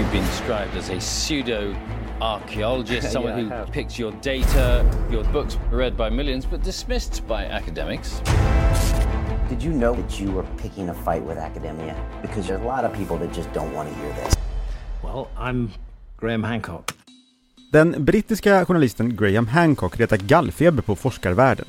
You've been described as a pseudo archaeologist, someone who picks your data. Your books read by millions but dismissed by academics. Did you know that you were picking a fight with academia? Because there's a lot of people that just don't want to hear this. Well, I'm Graham Hancock. Den brittiska journalisten Graham Hancock retar gallfeber på forskarvärlden.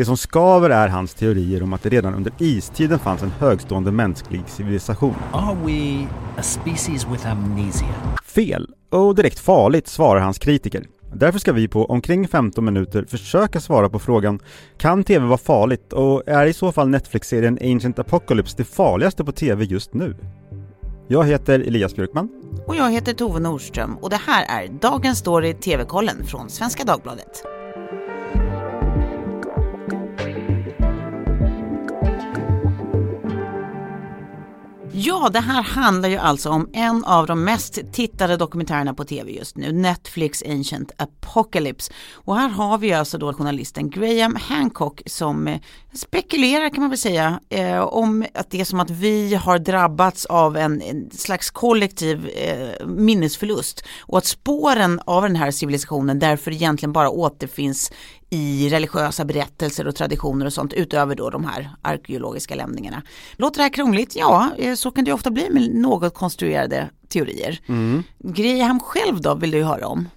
Det som skaver är hans teorier om att det redan under istiden fanns en högstående mänsklig civilisation. Are we a species with amnesia? Fel, och direkt farligt, svarar hans kritiker. Därför ska vi på omkring 15 minuter försöka svara på frågan Kan TV vara farligt? Och är i så fall Netflix-serien Ancient Apocalypse det farligaste på TV just nu? Jag heter Elias Björkman. Och jag heter Tove Nordström och det här är Dagens Story TV-kollen från Svenska Dagbladet. Ja, det här handlar ju alltså om en av de mest tittade dokumentärerna på tv just nu, Netflix Ancient Apocalypse. Och här har vi alltså då journalisten Graham Hancock som eh, spekulerar kan man väl säga eh, om att det är som att vi har drabbats av en, en slags kollektiv eh, minnesförlust och att spåren av den här civilisationen därför egentligen bara återfinns i religiösa berättelser och traditioner och sånt utöver då de här arkeologiska lämningarna. Låter det här krångligt? Ja, eh, så kan det ofta bli med något konstruerade teorier. Mm. Graham själv då vill du höra om?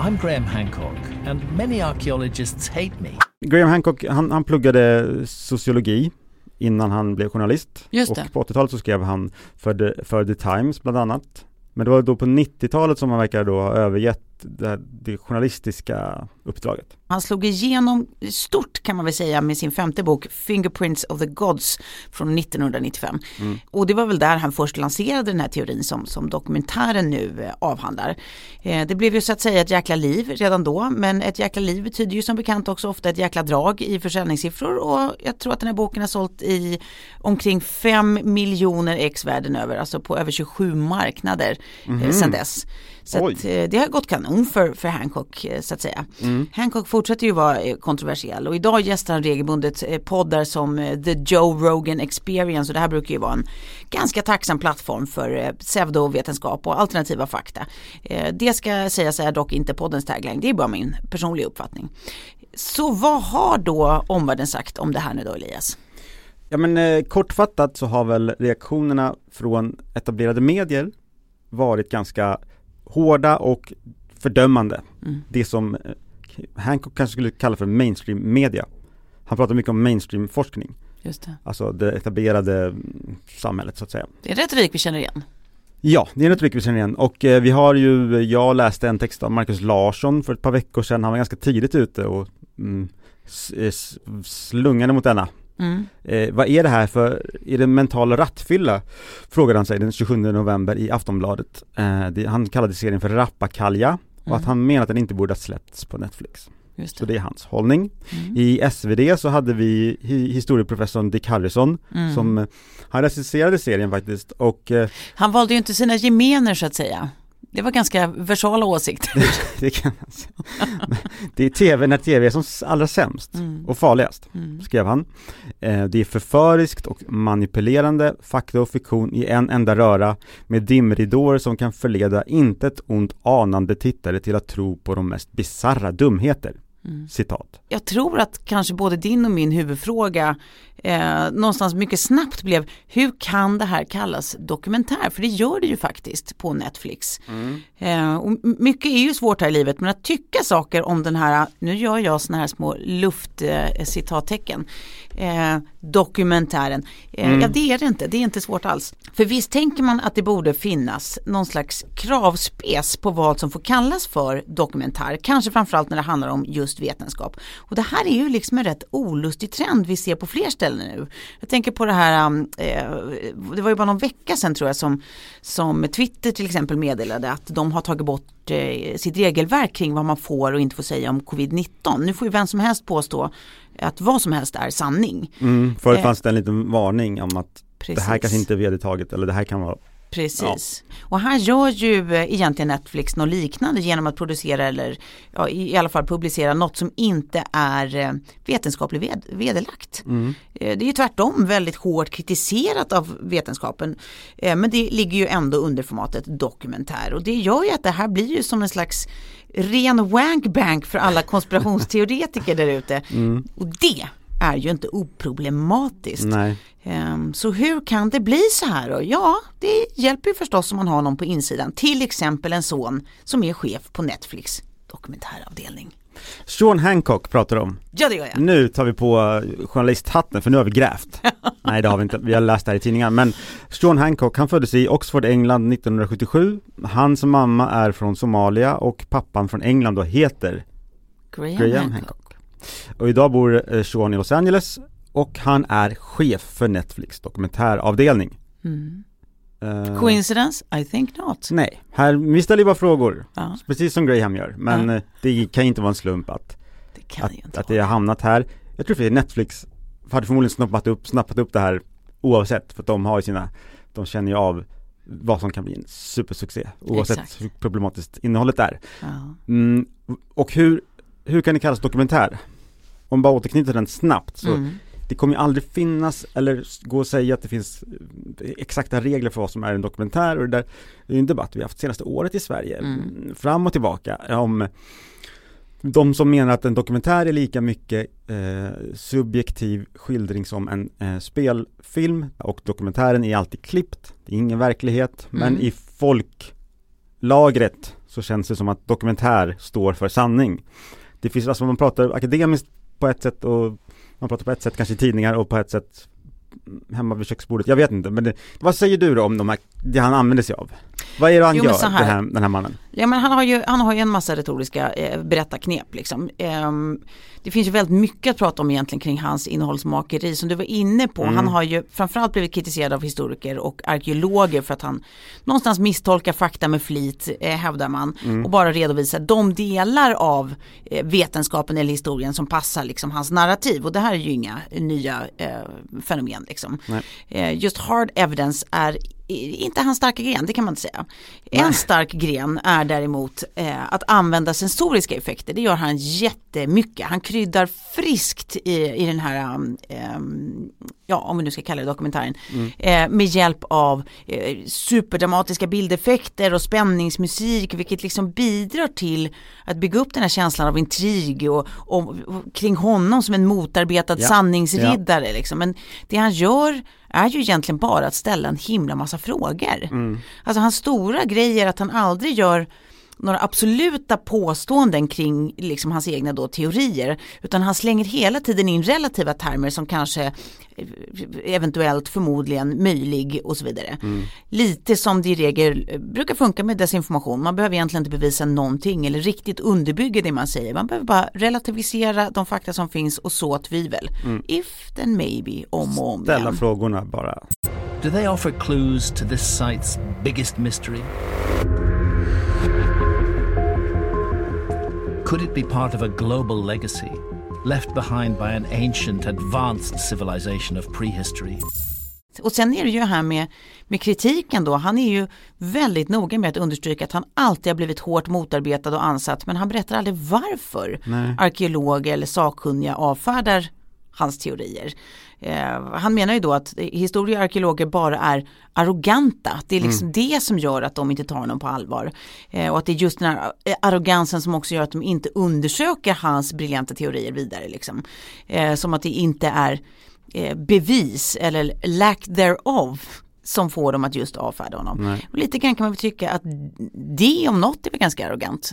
I'm Graham Hancock and many archaeologists hate me. Graham Hancock, han, han pluggade sociologi innan han blev journalist. Just det. Och på 80-talet så skrev han för The, för The Times bland annat. Men det var då på 90-talet som han verkar då ha övergett det, det, journalistiska uppdraget. Han slog igenom stort kan man väl säga med sin femte bok Fingerprints of the Gods från 1995. Mm. Och det var väl där han först lanserade den här teorin som, som dokumentären nu eh, avhandlar. Eh, det blev ju så att säga ett jäkla liv redan då men ett jäkla liv betyder ju som bekant också ofta ett jäkla drag i försäljningssiffror och jag tror att den här boken har sålt i omkring 5 miljoner ex världen över, alltså på över 27 marknader mm. eh, sedan dess. Så att, eh, det har gått kanon för, för Hancock eh, så att säga. Mm. Hancock fortsätter ju vara eh, kontroversiell och idag gästar han regelbundet poddar som The Joe Rogan Experience och det här brukar ju vara en ganska tacksam plattform för pseudovetenskap och alternativa fakta. Det ska sägas är dock inte poddens tagline, det är bara min personliga uppfattning. Så vad har då omvärlden sagt om det här nu då Elias? Ja men eh, kortfattat så har väl reaktionerna från etablerade medier varit ganska hårda och fördömande. Mm. Det som eh, Hancock kanske skulle kalla för mainstream media. Han pratar mycket om mainstream forskning. Just det. Alltså det etablerade mm, samhället så att säga. Det är en retorik vi känner igen. Ja, det är en retorik vi känner igen och eh, vi har ju, jag läste en text av Marcus Larsson för ett par veckor sedan, han var ganska tidigt ute och mm, slungade mot denna Mm. Eh, vad är det här för, är det mental rattfylla? Frågade han sig den 27 november i Aftonbladet. Eh, det, han kallade serien för Rappakalja mm. och att mm. han menar att den inte borde ha släppts på Netflix. Det. Så det är hans hållning. Mm. I SvD så hade vi historieprofessorn Dick Harrison mm. som, han recenserade serien faktiskt och eh, Han valde ju inte sina gemener så att säga. Det var ganska versala åsikter. det kan man säga. Det är tv när tv är som allra sämst mm. och farligast, mm. skrev han. Eh, det är förföriskt och manipulerande, fakta och fiktion i en enda röra med dimridåer som kan förleda intet ont anande tittare till att tro på de mest bizarra dumheter. Mm. Citat. Jag tror att kanske både din och min huvudfråga eh, någonstans mycket snabbt blev hur kan det här kallas dokumentär? För det gör det ju faktiskt på Netflix. Mm. Eh, och mycket är ju svårt här i livet men att tycka saker om den här, nu gör jag sådana här små luftcitattecken, eh, eh, dokumentären. Eh, mm. Ja det är det inte, det är inte svårt alls. För visst tänker man att det borde finnas någon slags kravspes på vad som får kallas för dokumentär. Kanske framförallt när det handlar om just vetenskap. Och det här är ju liksom en rätt olustig trend vi ser på fler ställen nu. Jag tänker på det här, um, eh, det var ju bara någon vecka sedan tror jag som, som Twitter till exempel meddelade att de har tagit bort eh, sitt regelverk kring vad man får och inte får säga om covid-19. Nu får ju vem som helst påstå att vad som helst är sanning. Mm, förut eh, fanns det en liten varning om att Precis. det här kanske inte är vedertaget eller det här kan vara Precis. Ja. Och här gör ju eh, egentligen Netflix något liknande genom att producera eller ja, i alla fall publicera något som inte är eh, vetenskapligt ved vederlagt. Mm. Det är ju tvärtom väldigt hårt kritiserat av vetenskapen. Men det ligger ju ändå under formatet dokumentär och det gör ju att det här blir ju som en slags ren wankbank för alla konspirationsteoretiker där ute. Mm. Och det är ju inte oproblematiskt. Nej. Um, så hur kan det bli så här då? Ja, det hjälper ju förstås om man har någon på insidan. Till exempel en son som är chef på Netflix dokumentäravdelning. Sean Hancock pratar du om. Ja det gör jag. Nu tar vi på journalisthatten för nu har vi grävt. Nej det har vi inte, vi har läst det här i tidningen. Men Sean Hancock, han föddes i Oxford, England 1977. Hans mamma är från Somalia och pappan från England då heter Graham, Graham Hancock. Hancock. Och idag bor eh, Sean i Los Angeles och han är chef för Netflix dokumentäravdelning. Mm. Uh, Coincidence? I think not. Nej, här, vi ställer bara frågor, ja. precis som Graham gör. Men ja. Eh, det kan inte vara en slump att det, att, att det har hamnat här. Jag tror att Netflix hade förmodligen snappat upp, snappat upp det här oavsett, för att de har ju sina, de känner ju av vad som kan bli en supersuccé oavsett Exakt. hur problematiskt innehållet är. Ja. Mm, och hur, hur kan det kallas dokumentär? Om bara återknyter den snabbt så mm. Det kommer ju aldrig finnas eller gå att säga att det finns eh, exakta regler för vad som är en dokumentär och det där är en debatt vi haft senaste året i Sverige mm. fram och tillbaka om de som menar att en dokumentär är lika mycket eh, subjektiv skildring som en eh, spelfilm och dokumentären är alltid klippt, det är ingen verklighet, mm. men i folklagret så känns det som att dokumentär står för sanning. Det finns, alltså man pratar akademiskt på ett sätt och man pratar på ett sätt kanske i tidningar och på ett sätt hemma vid köksbordet, jag vet inte men det, vad säger du då om de här, det han använder sig av? Vad är det han jo, gör, här, här, den här mannen? Ja men han har ju, han har ju en massa retoriska eh, berättarknep liksom. Eh, det finns ju väldigt mycket att prata om egentligen kring hans innehållsmakeri som du var inne på. Mm. Han har ju framförallt blivit kritiserad av historiker och arkeologer för att han någonstans misstolkar fakta med flit, eh, hävdar man. Mm. Och bara redovisar de delar av eh, vetenskapen eller historien som passar liksom hans narrativ. Och det här är ju inga nya eh, fenomen liksom. Eh, just hard evidence är inte hans starka gren, det kan man inte säga. Nej. En stark gren är däremot eh, att använda sensoriska effekter. Det gör han jättemycket. Han kryddar friskt i, i den här, eh, ja om vi nu ska kalla det dokumentären, mm. eh, med hjälp av eh, superdramatiska bildeffekter och spänningsmusik vilket liksom bidrar till att bygga upp den här känslan av intrig och, och, och kring honom som en motarbetad ja. sanningsriddare. Ja. Liksom. Men det han gör är ju egentligen bara att ställa en himla massa frågor. Mm. Alltså hans stora grej är att han aldrig gör några absoluta påståenden kring liksom hans egna då teorier utan han slänger hela tiden in relativa termer som kanske eh, eventuellt, förmodligen, möjlig och så vidare. Mm. Lite som det i regel eh, brukar funka med desinformation. Man behöver egentligen inte bevisa någonting eller riktigt underbygga det man säger. Man behöver bara relativisera de fakta som finns och så tvivel. Mm. If then maybe, om och om Ställa igen. frågorna bara. Do they offer clues to this site's biggest mystery? Could it be part of a global legacy left behind by an ancient advanced civilization of prehistory? Och sen är det ju här med, med kritiken då, han är ju väldigt noga med att understryka att han alltid har blivit hårt motarbetad och ansatt men han berättar aldrig varför Nej. arkeologer eller sakkunniga avfärdar hans teorier. Eh, han menar ju då att historie och arkeologer bara är arroganta. Det är liksom mm. det som gör att de inte tar honom på allvar. Eh, och att det är just den här eh, arrogansen som också gör att de inte undersöker hans briljanta teorier vidare. Liksom. Eh, som att det inte är eh, bevis eller lack thereof som får dem att just avfärda honom. Och lite grann kan man väl tycka att det om något är väl ganska arrogant.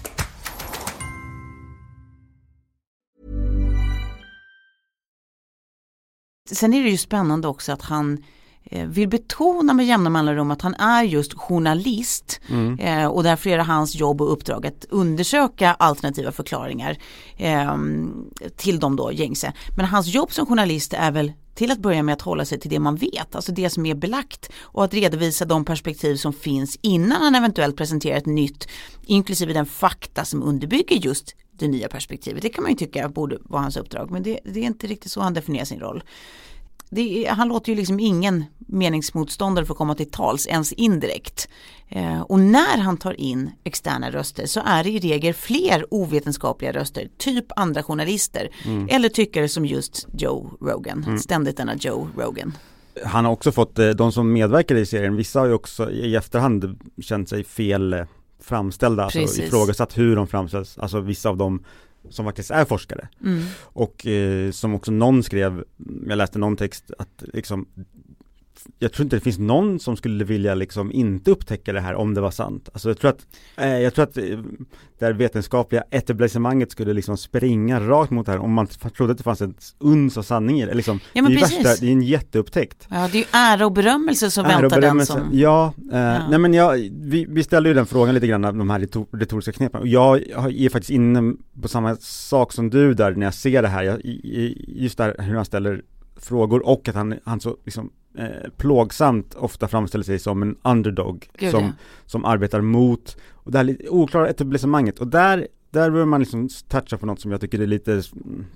Sen är det ju spännande också att han eh, vill betona med jämna mellanrum att han är just journalist mm. eh, och därför är det hans jobb och uppdrag att undersöka alternativa förklaringar eh, till de då gängse. Men hans jobb som journalist är väl till att börja med att hålla sig till det man vet, alltså det som är belagt och att redovisa de perspektiv som finns innan han eventuellt presenterar ett nytt, inklusive den fakta som underbygger just det nya perspektivet. Det kan man ju tycka borde vara hans uppdrag men det, det är inte riktigt så han definierar sin roll. Är, han låter ju liksom ingen meningsmotståndare få komma till tals, ens indirekt. Eh, och när han tar in externa röster så är det i regel fler ovetenskapliga röster, typ andra journalister mm. eller tyckare som just Joe Rogan, mm. ständigt denna Joe Rogan. Han har också fått, eh, de som medverkar i serien, vissa har ju också i efterhand känt sig fel eh, framställda, alltså Precis. alltså ifrågasatt hur de framställs, alltså vissa av dem som faktiskt är forskare. Mm. Och eh, som också någon skrev, jag läste någon text att liksom jag tror inte det finns någon som skulle vilja liksom inte upptäcka det här om det var sant. Alltså jag tror att, eh, jag tror att eh, det här vetenskapliga etablissemanget skulle liksom springa rakt mot det här om man trodde att det fanns ett uns av sanning i det. Liksom, ja, men det, är värsta, det är en jätteupptäckt. Ja, det är ju ära och berömmelse som ära väntar den som... Ja, eh, ja. nej men jag, vi, vi ställde ju den frågan lite grann, de här retoriska knepen. Och jag är faktiskt inne på samma sak som du där när jag ser det här. Jag, just där hur han ställer frågor och att han, han så liksom eh, plågsamt ofta framställer sig som en underdog Gud, som, ja. som arbetar mot, och det här lite oklara etablissemanget och där där behöver man liksom toucha på något som jag tycker är lite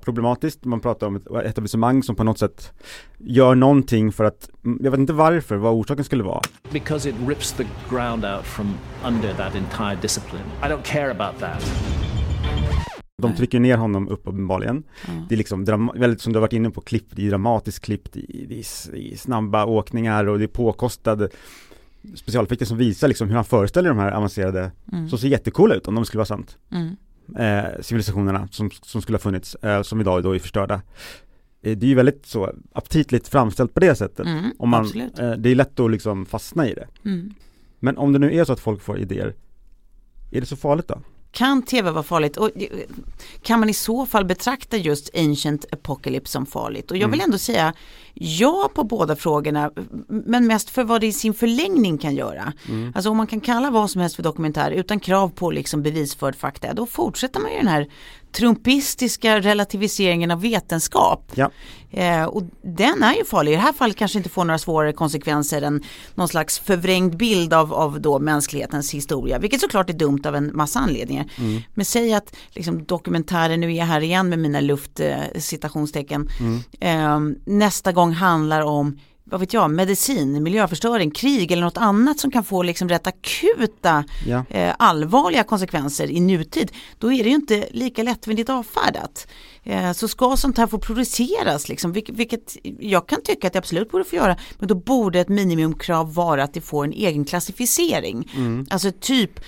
problematiskt. Man pratar om ett etablissemang som på något sätt gör någonting för att, jag vet inte varför, vad orsaken skulle vara. Because it rips the ground out from under that entire discipline. I don't care about that. De trycker ner honom uppenbarligen. Mm. Det är liksom väldigt som du har varit inne på, klipp, det är dramatiskt klippt, det är, i snabba åkningar och det är påkostade specialeffekter som visar liksom hur han föreställer de här avancerade, mm. som ser jättecoola ut om de skulle vara sant. Mm. Eh, civilisationerna som, som skulle ha funnits, eh, som idag då är förstörda. Eh, det är ju väldigt så aptitligt framställt på det sättet. Mm, om man, eh, det är lätt att liksom fastna i det. Mm. Men om det nu är så att folk får idéer, är det så farligt då? Kan tv vara farligt? Och kan man i så fall betrakta just Ancient Apocalypse som farligt? Och jag vill mm. ändå säga ja på båda frågorna, men mest för vad det i sin förlängning kan göra. Mm. Alltså om man kan kalla vad som helst för dokumentär utan krav på liksom bevisförd fakta, då fortsätter man ju den här trumpistiska relativiseringen av vetenskap. Ja. Eh, och den är ju farlig. I det här fallet kanske inte får några svårare konsekvenser än någon slags förvrängd bild av, av då mänsklighetens historia. Vilket såklart är dumt av en massa anledningar. Mm. Men säg att liksom, dokumentären, nu är jag här igen med mina luftcitationstecken, eh, mm. eh, nästa gång handlar om vad vet jag, medicin, miljöförstöring, krig eller något annat som kan få liksom rätt akuta ja. eh, allvarliga konsekvenser i nutid, då är det ju inte lika lättvindigt avfärdat. Eh, så ska sånt här få produceras, liksom, vilket, vilket, jag kan tycka att det absolut borde få göra, men då borde ett minimumkrav vara att det får en egen klassificering. Mm. Alltså typ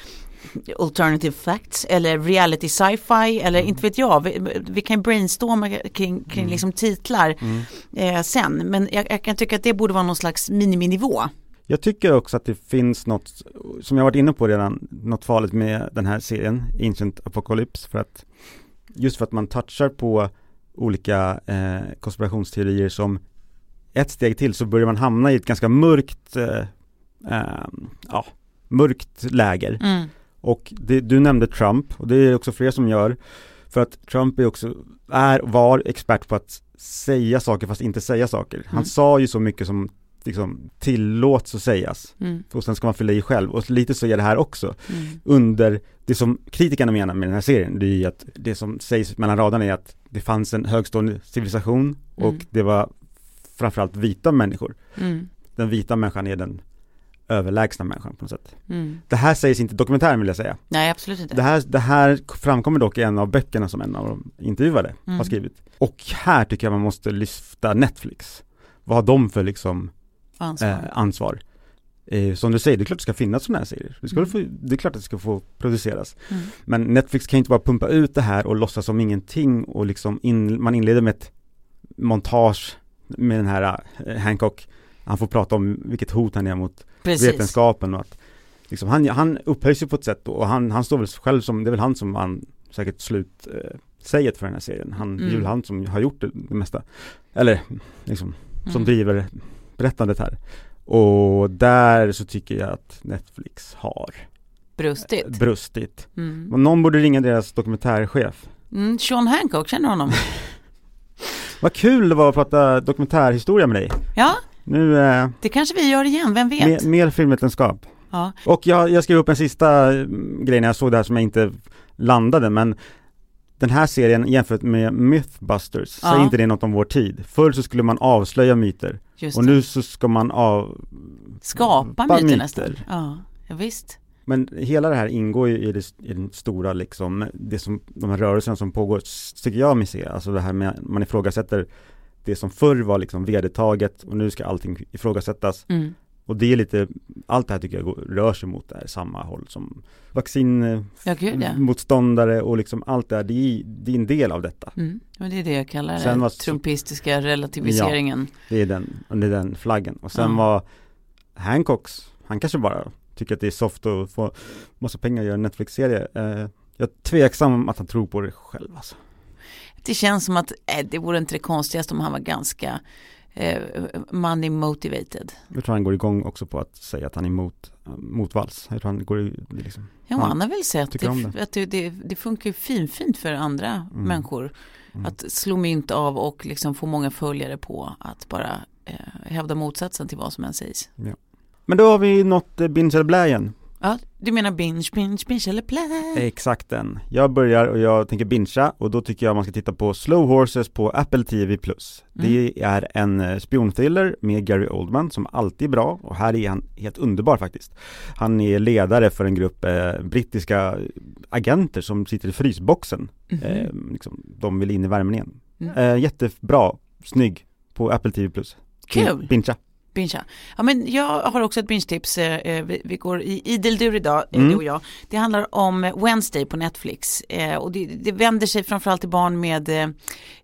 alternative facts eller reality sci-fi eller mm. inte vet jag. Vi, vi kan brainstorma kring, kring mm. liksom titlar mm. eh, sen. Men jag, jag, kan tycka att det borde vara någon slags miniminivå. Jag tycker också att det finns något, som jag varit inne på redan, något farligt med den här serien, Ancient Apocalypse, för att just för att man touchar på olika eh, konspirationsteorier som ett steg till så börjar man hamna i ett ganska mörkt, eh, eh, ja, mörkt läger. Mm. Och det, du nämnde Trump och det är också fler som gör för att Trump är också, är, var expert på att säga saker fast inte säga saker. Han mm. sa ju så mycket som liksom tillåts att sägas. Mm. Och sen ska man fylla i själv. Och lite så är det här också. Mm. Under, det som kritikerna menar med den här serien, det är ju att det som sägs mellan raderna är att det fanns en högstående civilisation och mm. det var framförallt vita människor. Mm. Den vita människan är den överlägsna människan på något sätt. Mm. Det här sägs inte i dokumentären vill jag säga. Nej absolut inte. Det här, det här framkommer dock i en av böckerna som en av de intervjuade mm. har skrivit. Och här tycker jag man måste lyfta Netflix. Vad har de för liksom ansvar? Eh, ansvar? Eh, som du säger, det är klart det ska finnas sådana här serier. Det, ska mm. få, det är klart att det ska få produceras. Mm. Men Netflix kan inte bara pumpa ut det här och låtsas som ingenting och liksom in, man inleder med ett montage med den här uh, Hancock han får prata om vilket hot han är mot Precis. vetenskapen och att liksom, han, han upphöjs ju på ett sätt och han, han står väl själv som, det är väl han som vann säkert slut eh, säget för den här serien. Han, mm. han som har gjort det, det mesta. Eller liksom, som mm. driver berättandet här. Och där så tycker jag att Netflix har Brustit. brustit. Mm. Någon borde ringa deras dokumentärchef. Mm, Sean Hancock, känner du honom? Vad kul det var att prata dokumentärhistoria med dig. Ja, Nu, eh, det kanske vi gör igen, vem vet? mer, mer filmvetenskap. Ja. Och jag, jag skrev upp en sista mm, grej när jag såg det här som jag inte landade, men den här serien jämfört med Mythbusters, Ja. säger inte det något om vår tid? Förr så skulle man avslöja myter, och nu så ska man av... Skapa myter, myter. nästan. Ja, ja, visst. Men hela det här ingår ju i, det, i den stora liksom, det som, de här rörelserna som pågår, tycker jag mig se, alltså det här med, man ifrågasätter det som förr var liksom vedertaget och nu ska allting ifrågasättas. Mm. Och det är lite, allt det här tycker jag går, rör sig mot det här samma håll som vaccin Ja, gud ja. motståndare och liksom allt det här, det är, det är en del av detta. Mm. Men det är det jag kallar Sen den trumpistiska relativiseringen. Det är den, under den flaggen. Och sen Ja. var Hancocks, han kanske bara tycker att det är soft att få massa pengar och göra en Netflix-serie. Eh, jag är tveksam att han tror på det själv alltså. Det känns som att eh, det vore inte det konstigaste om han var ganska eh, money motivated. Jag tror han går igång också på att säga att han är emot motvalls. Jag tror han går liksom, Ja, Ja, han har väl sett om det, att det, det, det funkar ju finfint för andra människor Mm. att slå mynt av och liksom få många följare på att bara eh, hävda motsatsen till vad som än sägs. Men då har vi nått eh, binge eller. Ja, du menar binge, binge, binge eller play? Exakt den. Jag börjar och jag tänker bingea och då tycker jag man ska titta på Slow Horses på Apple TV+. Det är en eh, spionthriller med Gary Oldman som alltid är bra och här är han helt underbar faktiskt. Han är ledare för en grupp eh, brittiska agenter som sitter i frysboxen. Eh, liksom, de vill in i värmen igen. Mm. Eh, jättebra, snygg på Apple TV+. Kul. Bingea. Bingea. Ja men jag har också ett binge-tips. Eh, vi, vi går i idel dur idag, eh, Mm. du och jag. Det handlar om Wednesday på Netflix. Eh, och det, det vänder sig framförallt till barn med,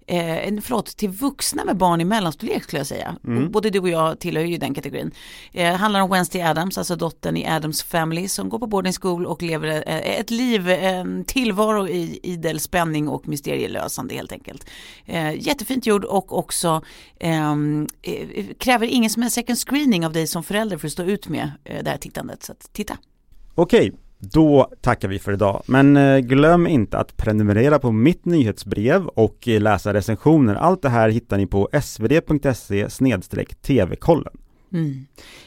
eh, eh, förlåt, till vuxna med barn i mellanstorlek skulle jag säga. Mm. Både du och jag tillhör ju den kategorin. Eh, handlar om Wednesday Adams, alltså dottern i Adams family som går på boarding school och lever eh, ett liv, en tillvaro i idel spänning och mysterielösande helt enkelt. Eh, jättefint gjord och också ehm, eh, kräver ingen som helst second screening av dig som förälder för att stå ut med eh, det här tittandet. Så att, titta. Okej, då tackar vi för idag. Men eh, glöm inte att prenumerera på mitt nyhetsbrev och eh, läsa recensioner. Allt det här hittar ni på svd.se tv-kollen. Mm.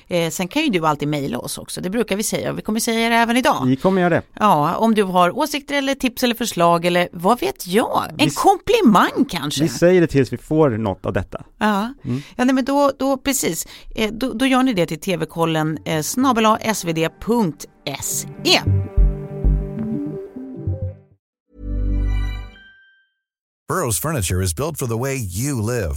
Eh, sen kan ju du alltid mejla oss också, det brukar vi säga och vi kommer säga det även idag. Vi kommer göra det. Ja, om du har åsikter eller tips eller förslag eller vad vet jag, en Vi- komplimang kanske. Vi säger det tills vi får något av detta. Ja, ja nej, men då, då precis, eh, då, då gör ni det till tv-kollen eh, snabel-a svd.se. Burrow's furniture is built for the way you live.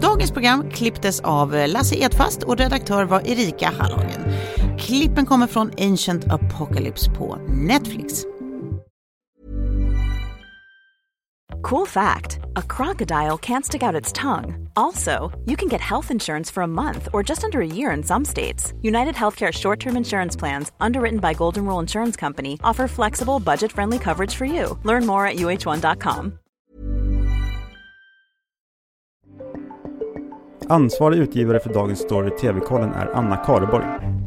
Dagens program klipptes av Lasse Edfast och redaktör var Erika Hallhagen. Klippen kommer från Ancient Apocalypse på Netflix. Cool fact a crocodile can't stick out its tongue. Also, you can get health insurance for a month or just under a year in some states. United Healthcare short term insurance plans, underwritten by Golden Rule Insurance Company, offer flexible, budget friendly coverage for you. Learn more at uh1.com. Ansvarig utgivare för dagens story TV-kollen är Anna Kareborg.